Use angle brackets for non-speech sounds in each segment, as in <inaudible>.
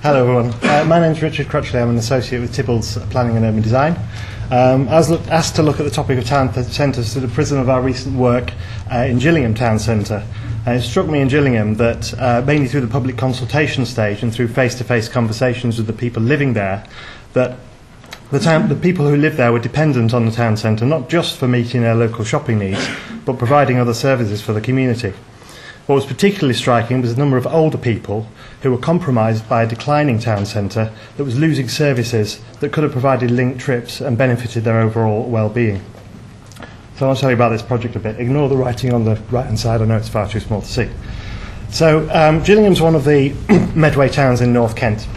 Hello everyone. Uh, my name is Richard Crutchley. I'm an associate with Tibbalds Planning and Urban Design. Um, I was look, asked to look at the topic of town centres through the prism of our recent work uh, in Gillingham Town Centre. And it struck me in Gillingham that, uh, mainly through the public consultation stage and through face-to-face conversations with the people living there, that the, town, the people who live there were dependent on the town centre, not just for meeting their local shopping needs, but providing other services for the community. What was particularly striking was the number of older people who were compromised by a declining town centre that was losing services that could have provided linked trips and benefited their overall well-being. So I want to tell you about this project a bit. Ignore the writing on the right-hand side. I know it's far too small to see. So um, Gillingham's one of the <clears throat> Medway towns in North Kent.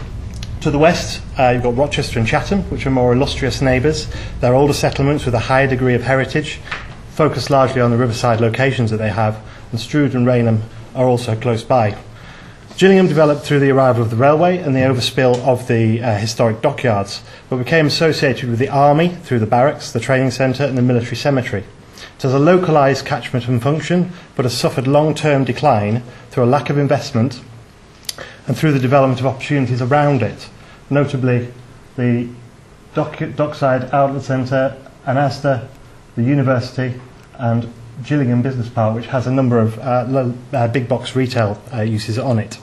To the west, uh, you've got Rochester and Chatham, which are more illustrious neighbours. They're older settlements with a higher degree of heritage, focused largely on the riverside locations that they have, and Strood and Rainham are also close by. Gillingham developed through the arrival of the railway and the overspill of the uh, historic dockyards, but became associated with the army through the barracks, the training centre, and the military cemetery. It has a localised catchment and function, but has suffered long term decline through a lack of investment and through the development of opportunities around it, notably the dock, Dockside Outlet Centre, Anasta, the university, and Gillingham Business Park, which has a number of uh, uh, big box retail uh, uses on it.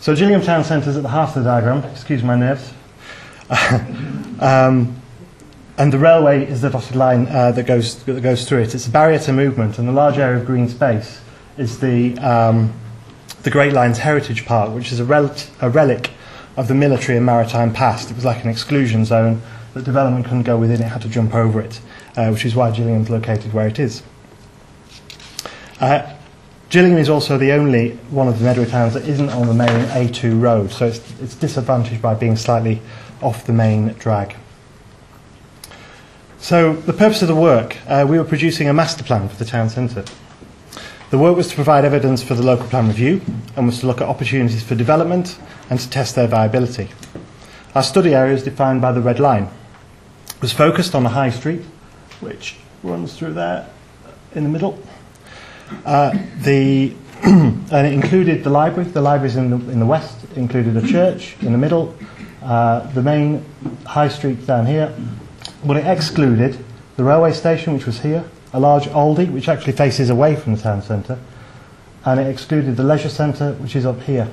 So Gillingham Town Centre is at the heart of the diagram. Excuse my nerves. <laughs> um, and the railway is the dotted line uh, that, goes, that goes through it. It's a barrier to movement, and the large area of green space is the, um, the Great Lines Heritage Park, which is a, rel- a relic of the military and maritime past. It was like an exclusion zone that development couldn't go within, it had to jump over it, uh, which is why Gillingham's located where it is. Uh, Gillingham is also the only one of the Medway towns that isn't on the main A2 road, so it's, it's disadvantaged by being slightly off the main drag. So, the purpose of the work, uh, we were producing a master plan for the town centre. The work was to provide evidence for the local plan review and was to look at opportunities for development and to test their viability. Our study area is defined by the red line. It was focused on the High Street, which runs through there in the middle. Uh, the <clears throat> and it included the library. The library's in the, in the west. Included a church in the middle. Uh, the main high street down here. But it excluded the railway station, which was here, a large Aldi, which actually faces away from the town centre, and it excluded the leisure centre, which is up here.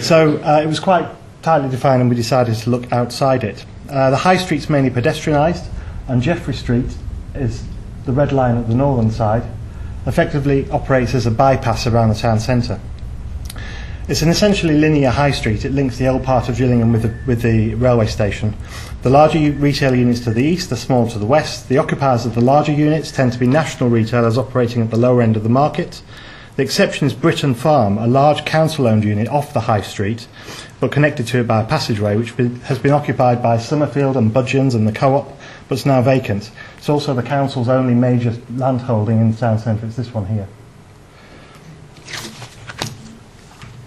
So uh, it was quite tightly defined, and we decided to look outside it. Uh, the high street's mainly pedestrianised, and Jeffrey Street is the red line at the northern side, effectively operates as a bypass around the town centre. It's an essentially linear high street. It links the old part of Gillingham with the, with the railway station. The larger retail units to the east, the smaller to the west. The occupiers of the larger units tend to be national retailers operating at the lower end of the market. The exception is Britain Farm, a large council-owned unit off the high street, but connected to it by a passageway, which has been occupied by Summerfield and Budgeons and the Co-op, but it's now vacant. It's also the council's only major land holding in the town centre. It's this one here.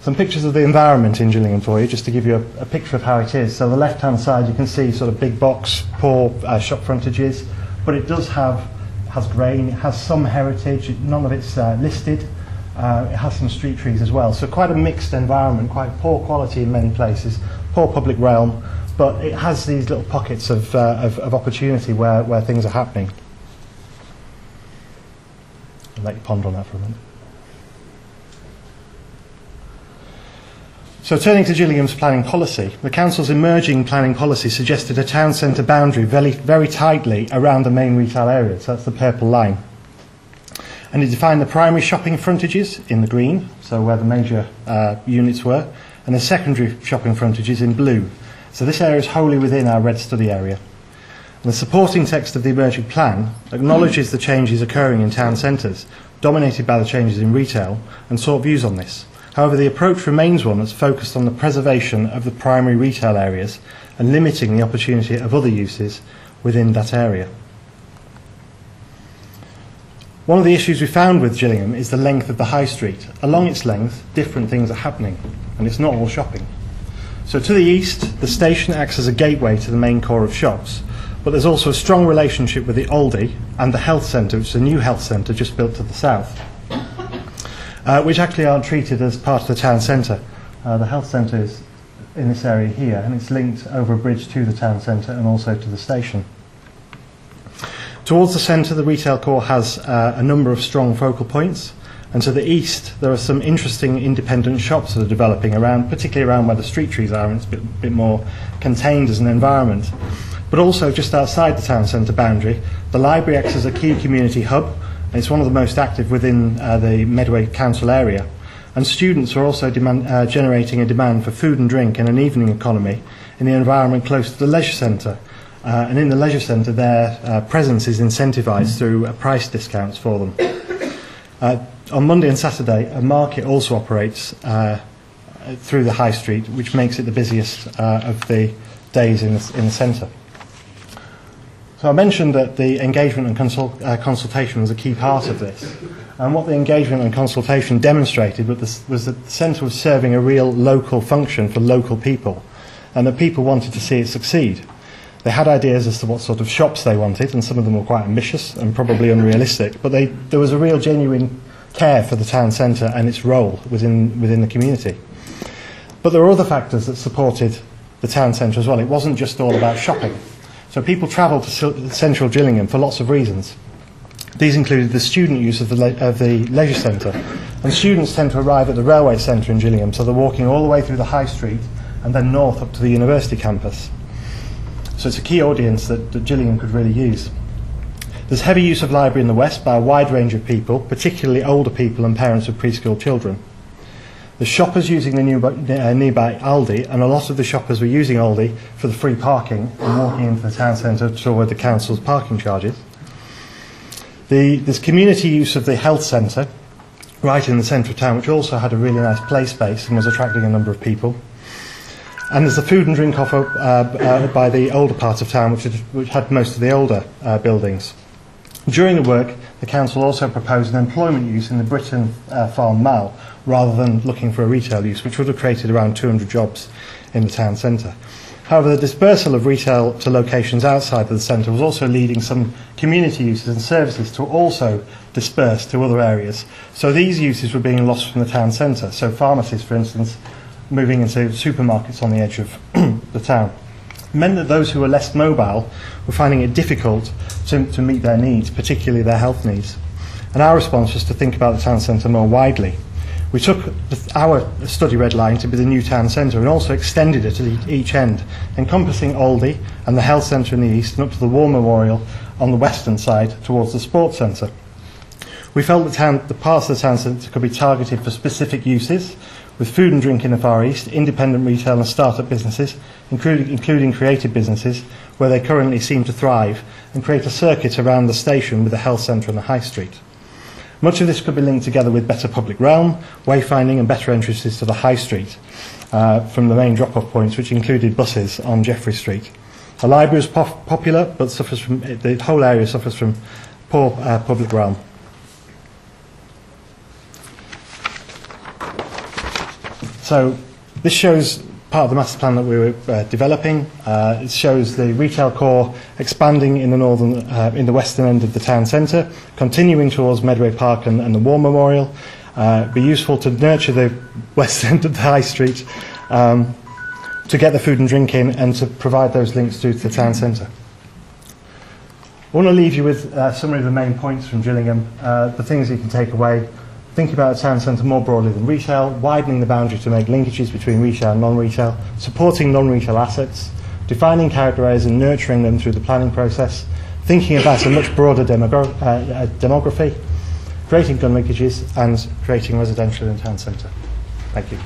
Some pictures of the environment in Gillingham for you, just to give you a, a picture of how it is. So the left-hand side, you can see sort of big box, poor uh, shop frontages, but it does have has grain, it has some heritage. None of it's uh, listed. Uh, it has some street trees as well. So quite a mixed environment, quite poor quality in many places, poor public realm, but it has these little pockets of, uh, of, of opportunity where, where things are happening. I'll let you ponder on that for a minute. So turning to Gillingham's planning policy, the Council's emerging planning policy suggested a town centre boundary very, very tightly around the main retail areas. That's the purple line. And it defined the primary shopping frontages in the green, so where the major uh, units were, and the secondary shopping frontages in blue. So this area is wholly within our red study area. And the supporting text of the emerging plan acknowledges the changes occurring in town centres, dominated by the changes in retail, and sought views on this. However, the approach remains one that's focused on the preservation of the primary retail areas and limiting the opportunity of other uses within that area. One of the issues we found with Gillingham is the length of the high street. Along its length, different things are happening, and it's not all shopping. So to the east, the station acts as a gateway to the main core of shops, but there's also a strong relationship with the Aldi and the health centre, which is a new health centre just built to the south, uh, which actually aren't treated as part of the town centre. Uh, the health centre is in this area here, and it's linked over a bridge to the town centre and also to the station. Towards the centre, the retail core has uh, a number of strong focal points, and to the east, there are some interesting independent shops that are developing around, particularly around where the street trees are, and it's a bit, bit more contained as an environment. But also, just outside the town centre boundary, the library acts as a key community hub, and it's one of the most active within uh, the Medway Council area. And students are also demand, uh, generating a demand for food and drink and an evening economy in the environment close to the leisure centre. Uh, and in the leisure centre, their uh, presence is incentivised through uh, price discounts for them. On Monday and Saturday, a market also operates uh, through the high street, which makes it the busiest uh, of the days in the, in the centre. So I mentioned that the engagement and uh, consultation was a key part of this. And what the engagement and consultation demonstrated was, was that the centre was serving a real local function for local people, and that people wanted to see it succeed. They had ideas as to what sort of shops they wanted, and some of them were quite ambitious and probably unrealistic, but they, there was a real genuine care for the town centre and its role within, within the community. But there were other factors that supported the town centre as well. It wasn't just all about shopping. So people travelled to central Gillingham for lots of reasons. These included the student use of the, of the leisure centre. And students tend to arrive at the railway centre in Gillingham, so they're walking all the way through the high street and then north up to the university campus. So it's a key audience that, that Gillingham could really use. There's heavy use of library in the west by a wide range of people, particularly older people and parents of preschool children. The shoppers using the uh, nearby Aldi, and a lot of the shoppers were using Aldi for the free parking and walking into the town centre to avoid the council's parking charges. The, there's community use of the health centre right in the centre of town, which also had a really nice play space and was attracting a number of people. And there's a food and drink offer uh, uh, by the older part of town, which had, which had most of the older uh, buildings. During the work, the council also proposed an employment use in the Britton uh, Farm Mall, rather than looking for a retail use, which would have created around 200 jobs in the town centre. However, the dispersal of retail to locations outside of the centre was also leading some community uses and services to also disperse to other areas. So these uses were being lost from the town centre. So pharmacies, for instance, moving into supermarkets on the edge of <clears throat> the town. meant that those who were less mobile were finding it difficult to, to meet their needs, particularly their health needs. And our response was to think about the town centre more widely. We took the, our study red line to be the new town centre and also extended it at each end, encompassing Aldi and the health centre in the east and up to the war memorial on the western side towards the sports centre. We felt the, town, the parts of the town centre could be targeted for specific uses, with food and drink in the Far East, independent retail and start-up businesses, including, including creative businesses, where they currently seem to thrive, and create a circuit around the station with the health centre and the high street. Much of this could be linked together with better public realm, wayfinding and better entrances to the high street uh, from the main drop-off points, which included buses on Jeffrey Street. The library is pop- popular, but suffers from, the whole area suffers from poor uh, public realm. So this shows part of the master plan that we were uh, developing. Uh, it shows the retail core expanding in the northern, uh, in the western end of the town centre, continuing towards Medway Park and, and the War Memorial. Uh, be useful to nurture the <laughs> west end of the high street, um, to get the food and drink in, and to provide those links to, the town centre. I want to leave you with a summary of the main points from Gillingham, uh, the things you can take away thinking about the town centre more broadly than retail, widening the boundary to make linkages between retail and non-retail, supporting non-retail assets, defining character areas and nurturing them through the planning process, thinking about a much broader demogra uh, uh demography, creating gun linkages and creating residential in town centre. Thank you.